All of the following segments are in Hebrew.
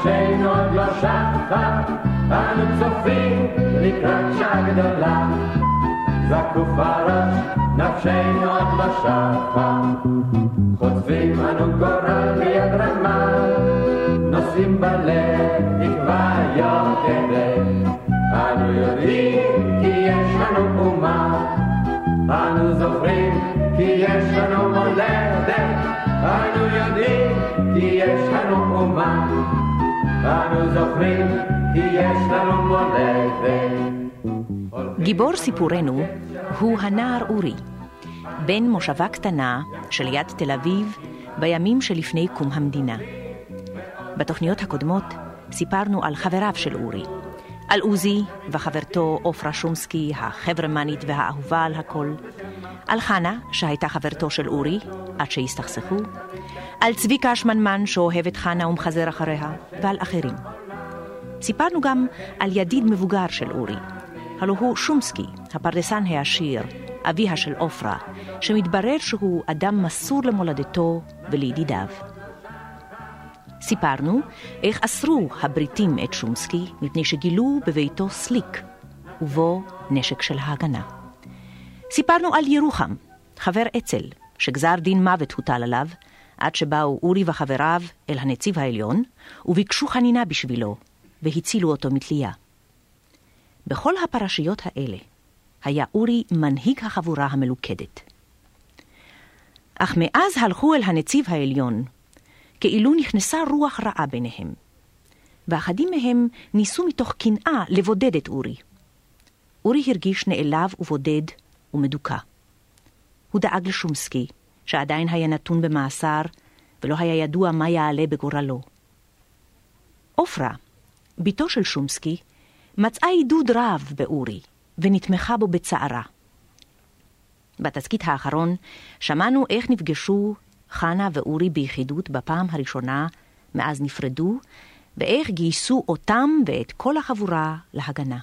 נפשנו עוד לא שחה, אנו צופים לקראת שעה גדולה, זקוף הראש, נפשנו עוד לא שחה, חוטפים אנו גורל ביד רמה, נושאים בלב תקווה יוקדת. אנו גיבור סיפורנו הוא הנער אורי, בן מושבה קטנה שליד תל אביב בימים שלפני קום המדינה. בתוכניות הקודמות סיפרנו על חבריו של אורי, על עוזי וחברתו עופרה שומסקי, החברמנית והאהובה על הכל, על חנה, שהייתה חברתו של אורי, עד שהסתכסכו, על צביקה השמנמן שאוהב את חנה ומחזר אחריה, ועל אחרים. סיפרנו גם על ידיד מבוגר של אורי, הלא הוא שומסקי, הפרדסן העשיר, אביה של עופרה, שמתברר שהוא אדם מסור למולדתו ולידידיו. סיפרנו איך אסרו הבריטים את שומסקי מפני שגילו בביתו סליק, ובו נשק של ההגנה. סיפרנו על ירוחם, חבר אצ"ל, שגזר דין מוות הוטל עליו, עד שבאו אורי וחבריו אל הנציב העליון, וביקשו חנינה בשבילו, והצילו אותו מתלייה. בכל הפרשיות האלה היה אורי מנהיג החבורה המלוכדת. אך מאז הלכו אל הנציב העליון, כאילו נכנסה רוח רעה ביניהם. ואחדים מהם ניסו מתוך קנאה לבודד את אורי. אורי הרגיש נעלב ובודד ומדוכא. הוא דאג לשומסקי, שעדיין היה נתון במאסר, ולא היה ידוע מה יעלה בגורלו. עופרה, בתו של שומסקי, מצאה עידוד רב באורי, ונתמכה בו בצערה. בתסכית האחרון שמענו איך נפגשו חנה ואורי ביחידות בפעם הראשונה מאז נפרדו, ואיך גייסו אותם ואת כל החבורה להגנה.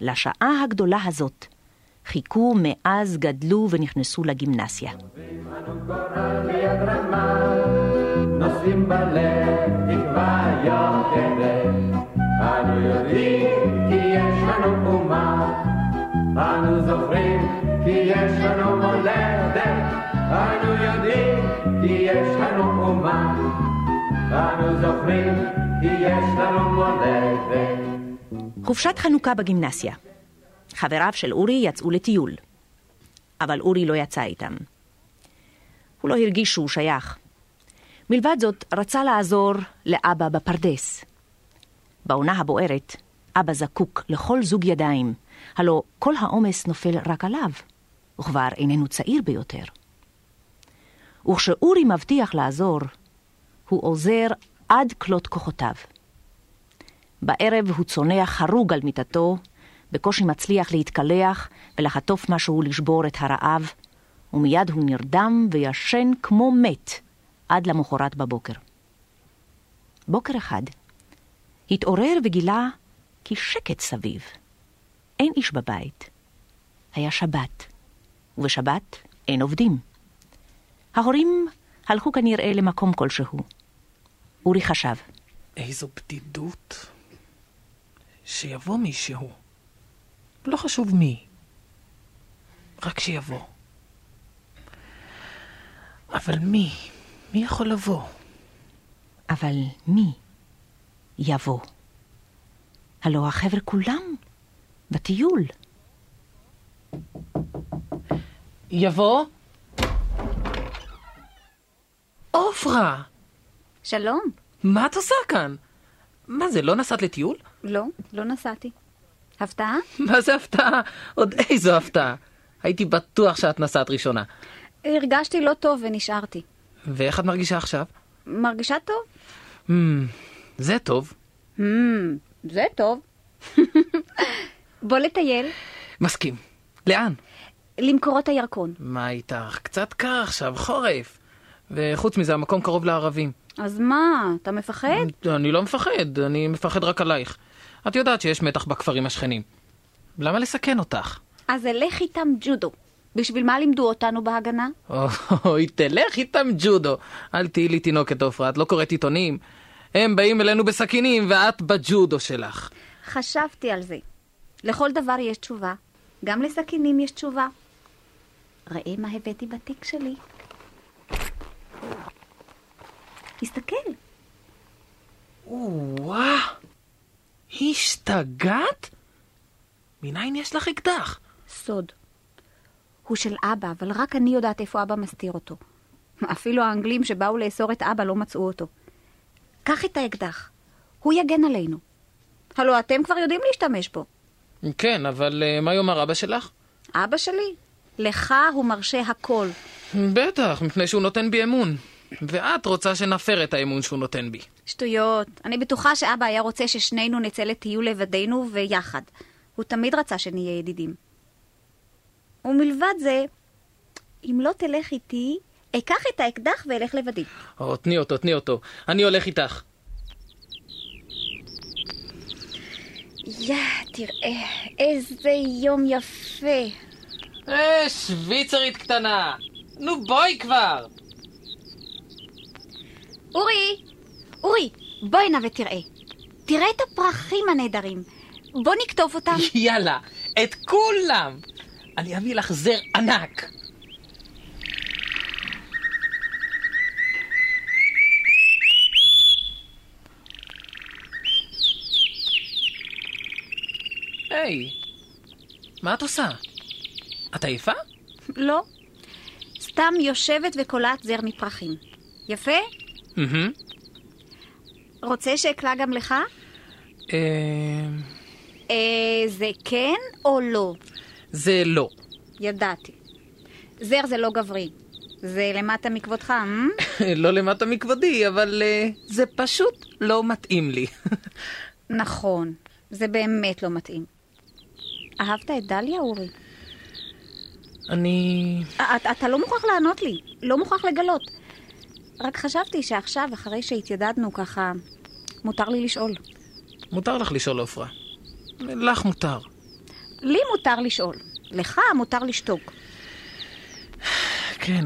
לשעה הגדולה הזאת חיכו מאז גדלו ונכנסו לגימנסיה. נושאים בלב תקווה יוקדת, אנו יודעים כי יש לנו אומה, אנו זוכרים כי יש לנו מולדת, אנו יודעים כי יש לנו אומה, אנו זוכרים כי יש לנו מולדת. חופשת חנוכה בגימנסיה. חבריו של אורי יצאו לטיול, אבל אורי לא יצא איתם. הוא לא הרגיש שהוא שייך. מלבד זאת, רצה לעזור לאבא בפרדס. בעונה הבוערת, אבא זקוק לכל זוג ידיים, הלא כל העומס נופל רק עליו, וכבר איננו צעיר ביותר. וכשאורי מבטיח לעזור, הוא עוזר עד כלות כוחותיו. בערב הוא צונח הרוג על מיטתו, בקושי מצליח להתקלח ולחטוף משהו לשבור את הרעב, ומיד הוא נרדם וישן כמו מת עד למחרת בבוקר. בוקר אחד, התעורר וגילה כי שקט סביב. אין איש בבית. היה שבת, ובשבת אין עובדים. ההורים הלכו כנראה למקום כלשהו. אורי חשב. איזו בדידות. שיבוא מישהו. לא חשוב מי. רק שיבוא. אבל מי? מי יכול לבוא? אבל מי יבוא? הלא החבר'ה כולם בטיול. יבוא? עופרה! שלום. מה את עושה כאן? מה זה, לא נסעת לטיול? לא, לא נסעתי. הפתעה? מה זה הפתעה? עוד איזו הפתעה. הייתי בטוח שאת נסעת ראשונה. הרגשתי לא טוב ונשארתי. ואיך את מרגישה עכשיו? מרגישה טוב? Mm, זה טוב. Hmm, זה טוב. בוא לטייל, מסכים. לאן? למקורות הירקון. מה איתך? קצת קר עכשיו, חורף. וחוץ מזה, המקום קרוב לערבים. אז מה, אתה מפחד? אני לא מפחד, אני מפחד רק עלייך. את יודעת שיש מתח בכפרים השכנים. למה לסכן אותך? אז אלך איתם ג'ודו. בשביל מה לימדו אותנו בהגנה? אוי, תלך איתם ג'ודו. אל תהיי לי תינוקת עופרה, את לא קוראת עיתונים. הם באים אלינו בסכינים ואת בג'ודו שלך. חשבתי על זה. לכל דבר יש תשובה. גם לסכינים יש תשובה. ראה מה הבאתי בתיק שלי. תסתכל. וואו, השתגעת? מניין יש לך אקדח? סוד. הוא של אבא, אבל רק אני יודעת איפה אבא מסתיר אותו. אפילו האנגלים שבאו לאסור את אבא לא מצאו אותו. קח את האקדח, הוא יגן עלינו. הלו, אתם כבר יודעים להשתמש בו. כן, אבל uh, מה יאמר אבא שלך? אבא שלי, לך הוא מרשה הכל. בטח, מפני שהוא נותן בי אמון. ואת רוצה שנפר את האמון שהוא נותן בי. שטויות. אני בטוחה שאבא היה רוצה ששנינו נצא לטיול לבדנו ויחד. הוא תמיד רצה שנהיה ידידים. ומלבד זה, אם לא תלך איתי, אקח את האקדח ואלך לבדי. או, תני אותו, תני אותו. אני הולך איתך. יא, תראה, איזה יום יפה. אה, שוויצרית קטנה. נו, בואי כבר. אורי, אורי, בוא הנה ותראה. תראה את הפרחים הנהדרים. בוא נקטוף אותם. יאללה, את כולם. אני אביא לך זר ענק. היי, מה את עושה? את עייפה? לא, סתם יושבת וקולעת זר מפרחים. יפה? מהמם. רוצה שאקלע גם לך? אה, אה, זה כן או לא? זה לא. ידעתי. זר זה לא גברי. זה למטה מכבודך, אה? לא למטה מכבודי, אבל אה, זה פשוט לא מתאים לי. נכון, זה באמת לא מתאים. אהבת את דליה, אורי? אני... אתה, אתה לא מוכרח לענות לי, לא מוכרח לגלות. רק חשבתי שעכשיו, אחרי שהתיידדנו ככה, מותר לי לשאול. מותר לך לשאול עופרה. לך מותר. לי מותר לשאול, לך מותר לשתוק. כן,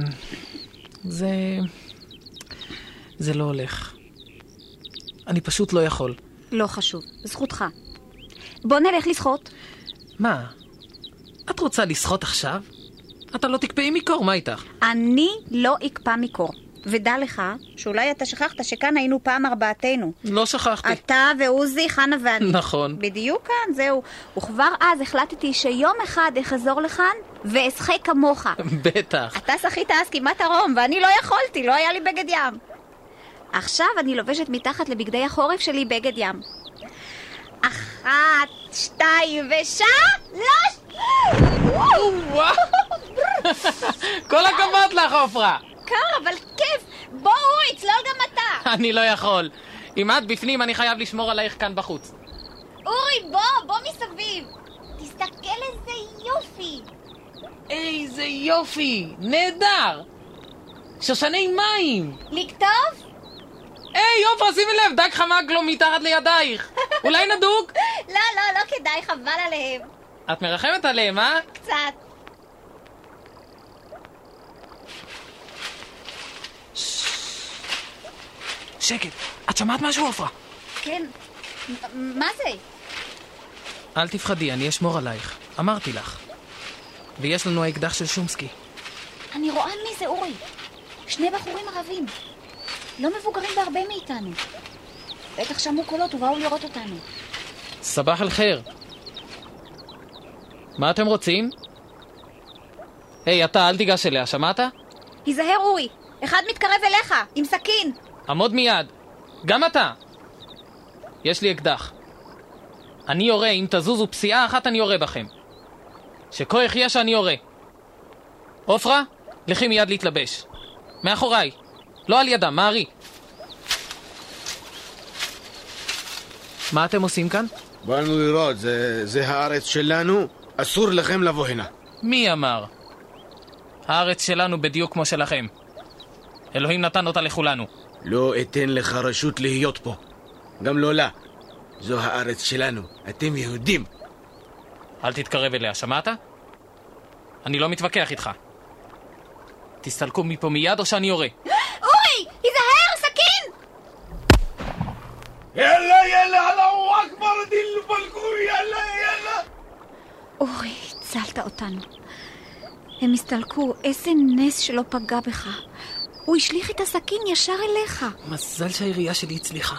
זה... זה לא הולך. אני פשוט לא יכול. לא חשוב, זכותך. בוא נלך לשחות. מה? את רוצה לשחות עכשיו? אתה לא תקפאי מקור, מה איתך? אני לא אקפא מקור. ודע לך, שאולי אתה שכחת שכאן היינו פעם ארבעתנו. לא שכחתי. אתה ועוזי, חנה ואני. נכון. בדיוק כאן, זהו. וכבר אז החלטתי שיום אחד אחזור לכאן ואשחה כמוך. בטח. אתה שחית אז כמעט ערום, ואני לא יכולתי, לא היה לי בגד ים. עכשיו אני לובשת מתחת לבגדי החורף שלי בגד ים. אחת, שתיים ושלוש! וואו! כל הכבוד לך, עופרה! קר, אבל כיף! בוא אורי, צלול גם אתה! אני לא יכול. אם את בפנים, אני חייב לשמור עלייך כאן בחוץ. אורי, בוא, בוא מסביב! תסתכל איזה יופי! איזה יופי! נהדר! שושני מים! לכתוב? היי, עופרה, שימי לב, דג חמק לו מתחת לידייך. אולי נדוג? לא, לא, לא כדאי, חבל עליהם. את מרחמת עליהם, אה? קצת. שקט. את שמעת משהו, עופרה? כן. מה זה? אל תפחדי, אני אשמור עלייך. אמרתי לך. ויש לנו האקדח של שומסקי. אני רואה מי זה, אורי. שני בחורים ערבים. לא מבוגרים בהרבה מאיתנו. בטח שמעו קולות ובאו לראות אותנו. סבח אל חיר. מה אתם רוצים? היי, אתה, אל תיגש אליה, שמעת? היזהר, אורי. אחד מתקרב אליך, עם סכין. עמוד מיד. גם אתה. יש לי אקדח. אני יורה, אם תזוזו פסיעה אחת אני יורה בכם. שכה יחיה שאני יורה. עופרה, לכי מיד להתלבש. מאחוריי. לא על ידם, מהרי. מה אתם עושים כאן? באנו לראות, זה, זה הארץ שלנו, אסור לכם לבוא הנה. מי אמר? הארץ שלנו בדיוק כמו שלכם. אלוהים נתן אותה לכולנו. לא אתן לך רשות להיות פה. גם לא לה. זו הארץ שלנו, אתם יהודים. אל תתקרב אליה, שמעת? אני לא מתווכח איתך. תסתלקו מפה מיד או שאני יורה. אורי! היזהר, סכין! יאללה, יאללה, אללהו אכבר, דיל בלגו, יאללה, יאללה. אורי, הצלת אותנו. הם הסתלקו, איזה נס שלא פגע בך. הוא השליך את הסכין ישר אליך. מזל שהעירייה שלי הצליחה.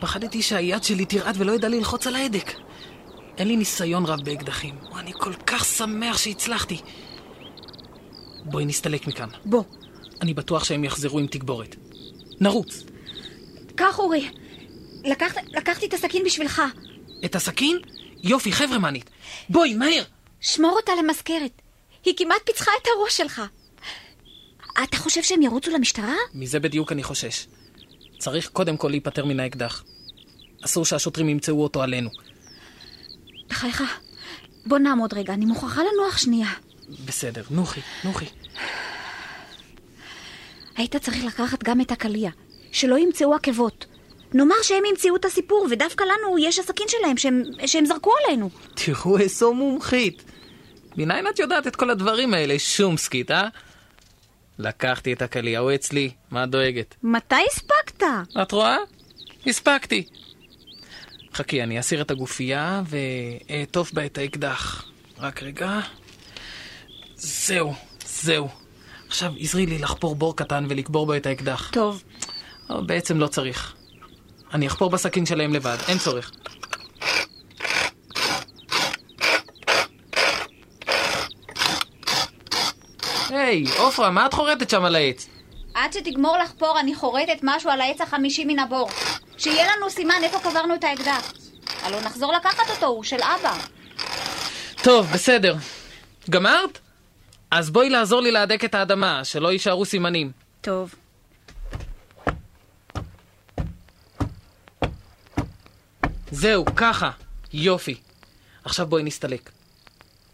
פחדתי שהיד שלי תרעד ולא ידע ללחוץ על ההדק. אין לי ניסיון רב באקדחים. אני כל כך שמח שהצלחתי. בואי נסתלק מכאן. בוא, אני בטוח שהם יחזרו עם תגבורת. נרוץ. קח אורי. לקחת, לקחתי את הסכין בשבילך. את הסכין? יופי, חברמנית. בואי, מהר! שמור אותה למזכרת. היא כמעט פיצחה את הראש שלך. אתה חושב שהם ירוצו למשטרה? מזה בדיוק אני חושש. צריך קודם כל להיפטר מן האקדח. אסור שהשוטרים ימצאו אותו עלינו. בחייך, בוא נעמוד רגע, אני מוכרחה לנוח שנייה. בסדר, נוחי, נוחי. היית צריך לקחת גם את הקליע, שלא ימצאו עקבות. נאמר שהם ימצאו את הסיפור, ודווקא לנו יש הסכין שלהם שהם, שהם זרקו עלינו. תראו איזו מומחית. מניין את יודעת את כל הדברים האלה, שומסקית, אה? לקחתי את הקליע, הוא אצלי, מה את דואגת? מתי הספקת? את רואה? הספקתי. חכי, אני אסיר את הגופייה ואעטוף בה את האקדח. רק רגע. זהו, זהו. עכשיו עזרי לי לחפור בור קטן ולקבור בו את האקדח. טוב, בעצם לא צריך. אני אחפור בסכין שלהם לבד, אין צורך. היי, עופרה, מה את חורטת שם על העץ? עד שתגמור לחפור אני חורטת משהו על העץ החמישי מן הבור. שיהיה לנו סימן איפה קברנו את האקדח. הלוא נחזור לקחת אותו, הוא של אבא. טוב, בסדר. גמרת? אז בואי לעזור לי להדק את האדמה, שלא יישארו סימנים. טוב. זהו, ככה. יופי. עכשיו בואי נסתלק.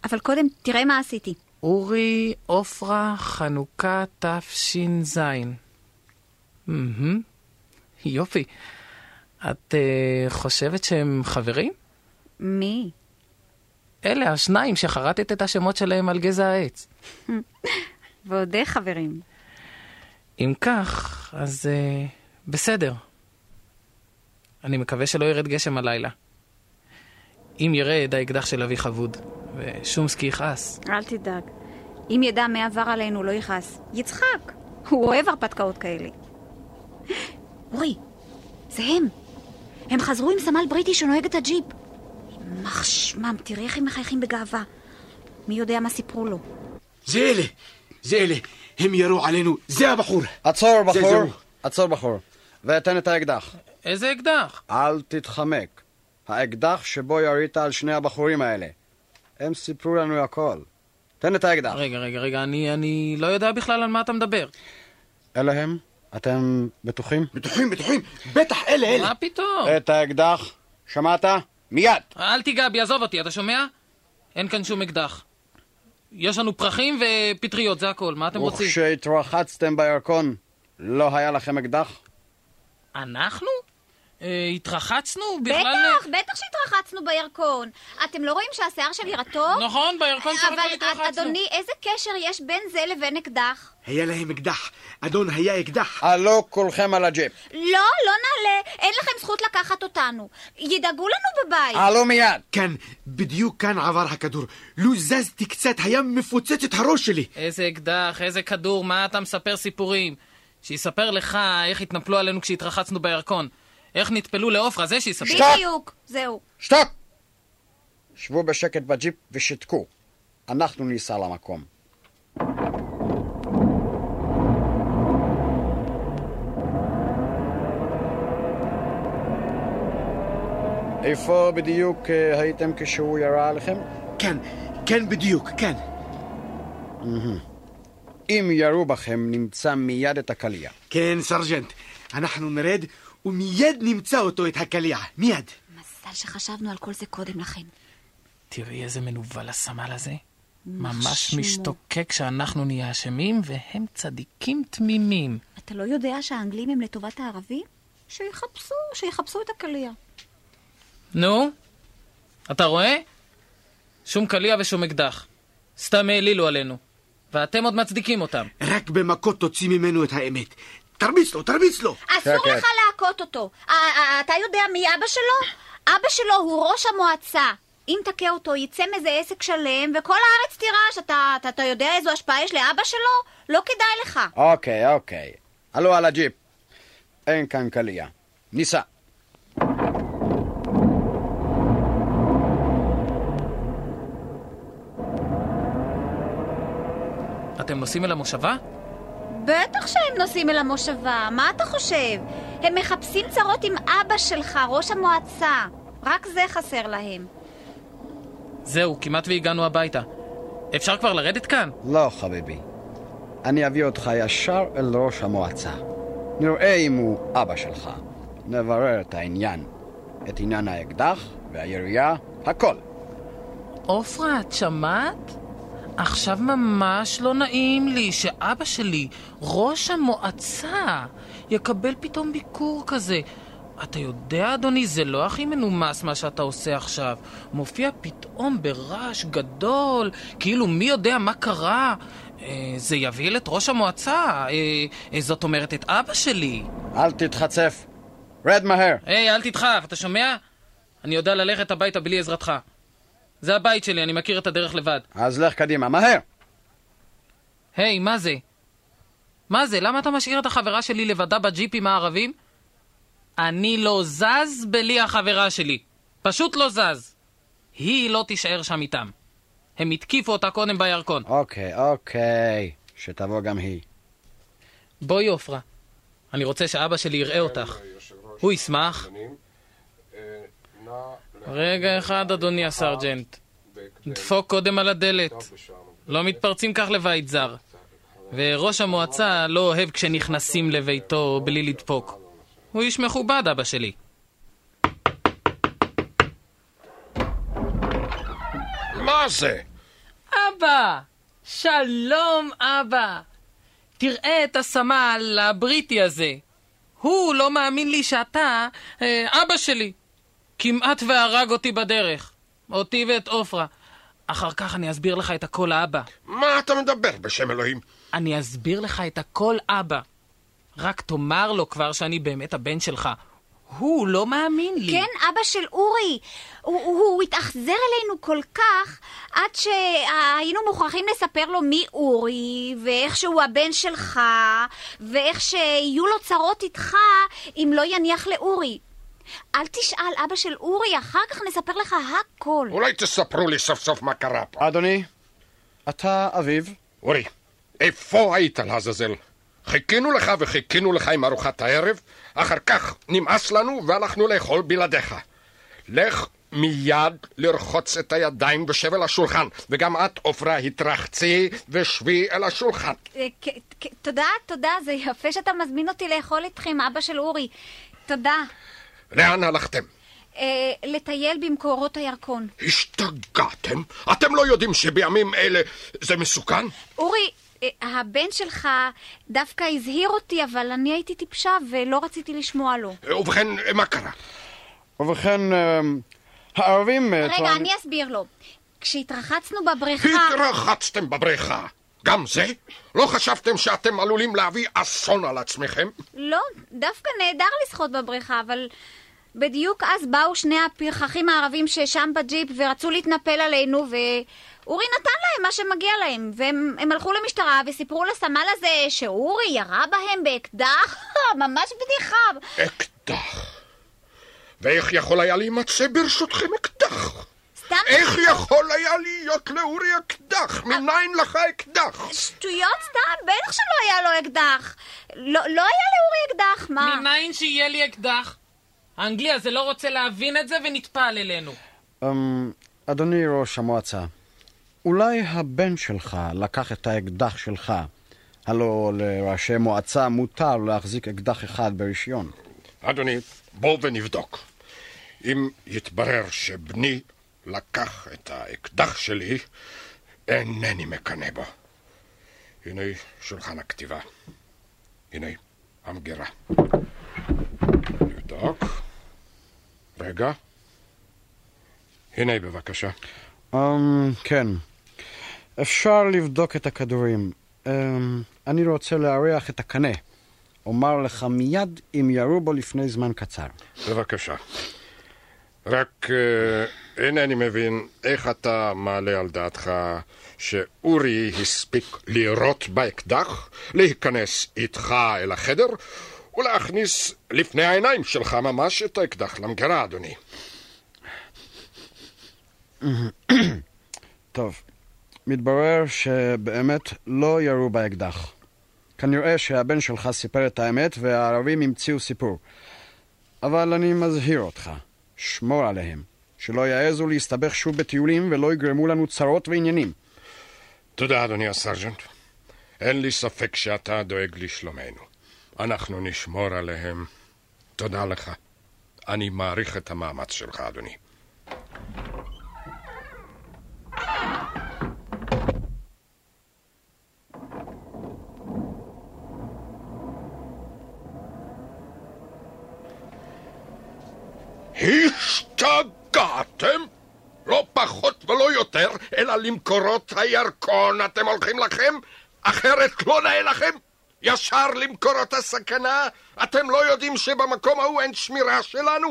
אבל קודם, תראה מה עשיתי. אורי, עופרה, חנוכה, תש"ז. יופי. את uh, חושבת שהם חברים? מי? אלה השניים שחרטת את השמות שלהם על גזע העץ. ועוד איך חברים. אם כך, אז uh, בסדר. אני מקווה שלא ירד גשם הלילה. אם ירד, האקדח של אבי חבוד, ושומסקי יכעס. אל תדאג. אם ידע מה עבר עלינו, לא יכעס. יצחק! הוא אוהב הרפתקאות כאלה. אורי, זה הם. הם חזרו עם סמל בריטי שנוהג את הג'יפ. יימח שמם, תראה איך הם מחייכים בגאווה. מי יודע מה סיפרו לו. זה אלה, זה אלה. הם ירו עלינו, זה הבחור. עצור, זה- בחור. עצור, בחור. ותן את האקדח. איזה אקדח? אל תתחמק. האקדח שבו ירית על שני הבחורים האלה. הם סיפרו לנו הכל. תן את האקדח. רגע, רגע, רגע, אני, אני לא יודע בכלל על מה אתה מדבר. אלה הם? אתם בטוחים? בטוחים, בטוחים. בטח, אלה, אלה. מה פתאום? את האקדח. שמעת? מיד. אל תיגע בי, עזוב אותי, אתה שומע? אין כאן שום אקדח. יש לנו פרחים ופטריות, זה הכל, מה אתם רוצים? וכשהתרחצתם בירקון, לא היה לכם אקדח? אנחנו? אה, התרחצנו? בכלל... בטח, בטח שהתרחצנו בירקון. אתם לא רואים שהשיער שלי רטוב? נכון, בירקון סך הכל אבל התרחצנו. אדוני, איזה קשר יש בין זה לבין אקדח? היה להם אקדח. אדון היה אקדח. עלו כולכם על הג'יפ. לא, לא נעלה. אין לכם זכות לקחת אותנו. ידאגו לנו בבית. עלו מיד. כאן, בדיוק כאן עבר הכדור. לו זזתי קצת, היה מפוצץ את הראש שלי. איזה אקדח, איזה כדור, מה אתה מספר סיפורים? שיספר לך איך התנפלו עלינו כשהתרחצנו בירקון. איך נטפלו לעופרה, זה שיספר. בדיוק, זהו. שתוק! שבו בשקט בג'יפ ושתקו. אנחנו ניסע למקום. איפה בדיוק אה, הייתם כשהוא ירה עליכם? כאן, כאן בדיוק, כאן. אם ירו בכם, נמצא מיד את הקליע. כן, סרג'נט. אנחנו נרד ומיד נמצא אותו, את הקליע. מיד. מזל שחשבנו על כל זה קודם לכן. תראי איזה מנוול הסמל הזה. ממש שמו. משתוקק שאנחנו נהיה אשמים, והם צדיקים תמימים. אתה לא יודע שהאנגלים הם לטובת הערבים? שיחפשו, שיחפשו את הקליע. נו, אתה רואה? שום קליע ושום אקדח. סתם העלילו עלינו. ואתם עוד מצדיקים אותם. רק במכות תוציא ממנו את האמת. תרביץ לו, תרביץ לו! אסור שקט. לך להכות אותו. אתה יודע מי אבא שלו? אבא שלו הוא ראש המועצה. אם תכה אותו, יצא מזה עסק שלם, וכל הארץ תירש. אתה, אתה, אתה יודע איזו השפעה יש לאבא שלו? לא כדאי לך. אוקיי, אוקיי. עלו על הג'יפ. אין כאן קליע. ניסע. אתם נוסעים אל המושבה? בטח שהם נוסעים אל המושבה, מה אתה חושב? הם מחפשים צרות עם אבא שלך, ראש המועצה. רק זה חסר להם. זהו, כמעט והגענו הביתה. אפשר כבר לרדת כאן? לא, חביבי. אני אביא אותך ישר אל ראש המועצה. נראה אם הוא אבא שלך. נברר את העניין. את עניין האקדח והירייה, הכל. עופרה, את שמעת? עכשיו ממש לא נעים לי שאבא שלי, ראש המועצה, יקבל פתאום ביקור כזה. אתה יודע, אדוני, זה לא הכי מנומס מה שאתה עושה עכשיו. מופיע פתאום ברעש גדול, כאילו מי יודע מה קרה. אה, זה יבהיל את ראש המועצה, אה, אה, זאת אומרת את אבא שלי. אל תתחצף. רד מהר. היי, אל תדחף, אתה שומע? אני יודע ללכת הביתה בלי עזרתך. זה הבית שלי, אני מכיר את הדרך לבד. אז לך קדימה, מהר. היי, מה זה? מה זה? למה אתה משאיר את החברה שלי לבדה בג'יפ עם הערבים? אני לא זז בלי החברה שלי. פשוט לא זז. היא לא תישאר שם איתם. הם התקיפו אותה קודם בירקון. אוקיי, אוקיי. שתבוא גם היא. בואי, עופרה. אני רוצה שאבא שלי יראה אותך. הוא ישמח. רגע אחד, אדוני הסרג'נט. דפוק קודם על הדלת. לא מתפרצים כך לבית זר. וראש המועצה לא אוהב כשנכנסים לביתו בלי לדפוק. הוא איש מכובד, אבא שלי. מה זה? אבא! שלום, אבא! תראה את הסמל הבריטי הזה. הוא לא מאמין לי שאתה אה, אבא שלי. כמעט והרג אותי בדרך. אותי ואת עופרה. אחר כך אני אסביר לך את הכל, אבא. מה אתה מדבר בשם אלוהים? אני אסביר לך את הכל, אבא. רק תאמר לו כבר שאני באמת הבן שלך. הוא לא מאמין לי. כן, אבא של אורי. הוא, הוא, הוא התאכזר אלינו כל כך, עד שהיינו מוכרחים לספר לו מי אורי, ואיך שהוא הבן שלך, ואיך שיהיו לו צרות איתך אם לא יניח לאורי. אל תשאל, אבא של אורי, אחר כך נספר לך הכל. אולי תספרו לי סוף סוף מה קרה פה. אדוני, אתה אביו? אורי, איפה היית לעזאזל? חיכינו לך וחיכינו לך עם ארוחת הערב, אחר כך נמאס לנו והלכנו לאכול בלעדיך. לך מיד לרחוץ את הידיים בשב אל השולחן, וגם את, עופרה, התרחצי ושבי אל השולחן. אה, תודה, תודה, זה יפה שאתה מזמין אותי לאכול איתכם, אבא של אורי. תודה. לאן הלכתם? אה, לטייל במקורות הירקון. השתגעתם? אתם לא יודעים שבימים אלה זה מסוכן? אורי, אה, הבן שלך דווקא הזהיר אותי, אבל אני הייתי טיפשה ולא רציתי לשמוע לו. ובכן, מה קרה? ובכן, הערבים... אה, רגע, אני אסביר לו. כשהתרחצנו בבריכה... התרחצתם בבריכה. גם זה? לא חשבתם שאתם עלולים להביא אסון על עצמכם? לא, דווקא נהדר לשחות בבריכה, אבל בדיוק אז באו שני הפרחחים הערבים ששם בג'יפ ורצו להתנפל עלינו, ואורי נתן להם מה שמגיע להם. והם הם הלכו למשטרה וסיפרו לסמל הזה שאורי ירה בהם באקדח, ממש בדיחה. אקדח. ואיך יכול היה להימצא ברשותכם אקדח? סתם איך יכול היה להיות לאורי אקדח? מניין לך אקדח? שטויות סתם, בטח שלא היה לו אקדח. לא, לא היה לאורי אקדח, מה? מניין שיהיה לי אקדח? האנגלי הזה לא רוצה להבין את זה ונטפל אלינו. אמ, אדוני ראש המועצה, אולי הבן שלך לקח את האקדח שלך, הלא לראשי מועצה מותר להחזיק אקדח אחד ברישיון. אדוני, בוא ונבדוק. אם יתברר שבני לקח את האקדח שלי, אינני מקנא בו. הנה שולחן הכתיבה. הנה המגירה. נבדוק. רגע. הנה בבקשה. Um, כן. אפשר לבדוק את הכדורים. Um, אני רוצה לארח את הקנה. אומר לך מיד אם ירו בו לפני זמן קצר. בבקשה. רק uh, אינני מבין איך אתה מעלה על דעתך שאורי הספיק לירות באקדח, להיכנס איתך אל החדר ולהכניס לפני העיניים שלך ממש את האקדח למגירה, אדוני. טוב, מתברר שבאמת לא ירו באקדח. כנראה שהבן שלך סיפר את האמת והערבים המציאו סיפור. אבל אני מזהיר אותך, שמור עליהם, שלא יעזו להסתבך שוב בטיולים ולא יגרמו לנו צרות ועניינים. תודה, אדוני הסרג'נט. אין לי ספק שאתה דואג לשלומנו. אנחנו נשמור עליהם. תודה לך. אני מעריך את המאמץ שלך, אדוני. השתגעתם? לא פחות ולא יותר, אלא למקורות הירקון אתם הולכים לכם? אחרת לא נאה לכם? ישר למקורות הסכנה? אתם לא יודעים שבמקום ההוא אין שמירה שלנו?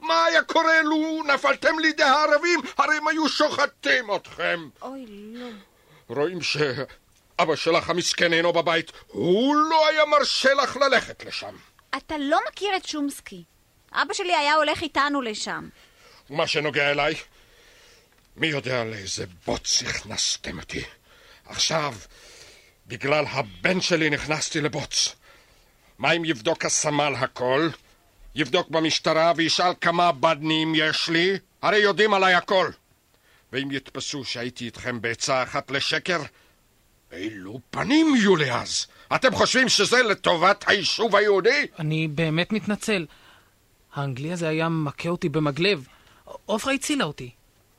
מה היה קורה לו נפלתם לידי הערבים? הרי הם היו שוחטים אתכם. אוי, לא. רואים שאבא שלך המסכן אינו בבית. הוא לא היה מרשה לך ללכת לשם. אתה לא מכיר את שומסקי. אבא שלי היה הולך איתנו לשם. ומה שנוגע אליי, מי יודע לאיזה בוץ הכנסתם אותי. עכשיו, בגלל הבן שלי נכנסתי לבוץ. מה אם יבדוק הסמל הכל? יבדוק במשטרה וישאל כמה בדנים יש לי? הרי יודעים עליי הכל. ואם יתפסו שהייתי איתכם בעצה אחת לשקר, אילו פנים יהיו לי אז? אתם חושבים שזה לטובת היישוב היהודי? אני באמת מתנצל. האנגלי הזה היה מכה אותי במגלב. עופרה הצילה אותי.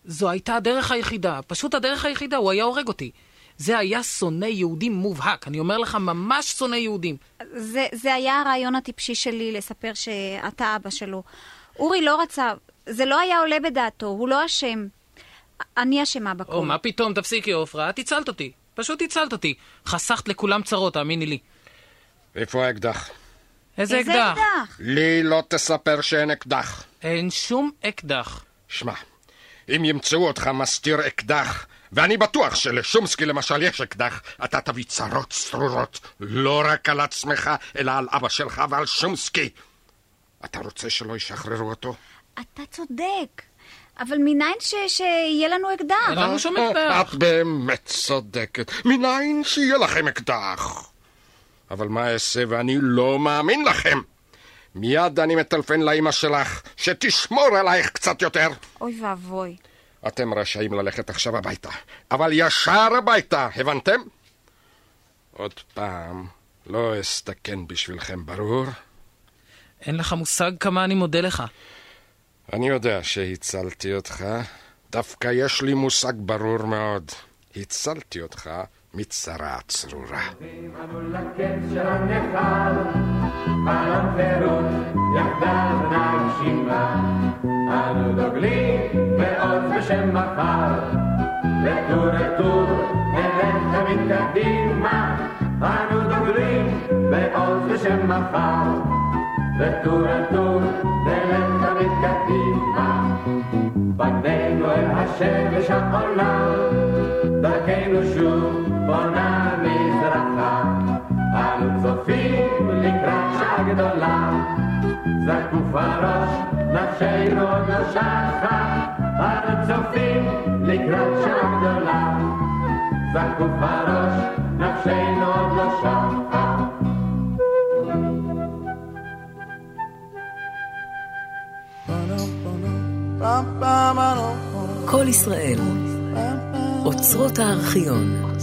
זו הייתה הדרך היחידה, פשוט הדרך היחידה, הוא היה הורג אותי. זה היה שונא יהודים מובהק, אני אומר לך, ממש שונא יהודים. זה, זה היה הרעיון הטיפשי שלי לספר שאתה אבא שלו. אורי לא רצה, זה לא היה עולה בדעתו, הוא לא אשם. אני אשמה בכל. או, מה פתאום, תפסיקי, עופרה, את הצלת אותי. פשוט הצלת אותי. חסכת לכולם צרות, תאמיני לי. איפה האקדח? איזה איזה אקדח? אקדח? לי לא תספר שאין אקדח. אין שום אקדח. שמע, אם ימצאו אותך מסתיר אקדח, ואני בטוח שלשומסקי למשל יש אקדח, אתה תביא צרות צרורות, לא רק על עצמך, אלא על אבא שלך ועל שומסקי. אתה רוצה שלא ישחררו אותו? אתה צודק. אבל מניין ש... שיהיה לנו אקדח? אין לנו שום את אקדח. באמת צודקת. מניין שיהיה לכם אקדח? אבל מה אעשה ואני לא מאמין לכם? מיד אני מטלפן לאמא שלך, שתשמור עלייך קצת יותר. אוי ואבוי. אתם רשאים ללכת עכשיו הביתה, אבל ישר הביתה, הבנתם? עוד פעם, לא אסתכן בשבילכם, ברור? אין לך מושג כמה אני מודה לך. אני יודע שהצלתי אותך, דווקא יש לי מושג ברור מאוד. הצלתי אותך מצרה צרורה. אנו דוגלים בעוז בשם מחר, לטור לטור, נלך תמיד קדימה. אנו דוגלים בעוז בשם מחר, לטור לטור, נלך תמיד קדימה. פנינו אל השמש העולה, דרכנו שוב בונה מזרחה. אנו צופים לקראת שעה גדולה, זקוף הראש, נפשנו עוד לא שחה. אנו צופים לקראת שעה גדולה, זקוף הראש, נפשנו עוד לא שחה. כל ישראל, אוצרות הארכיון.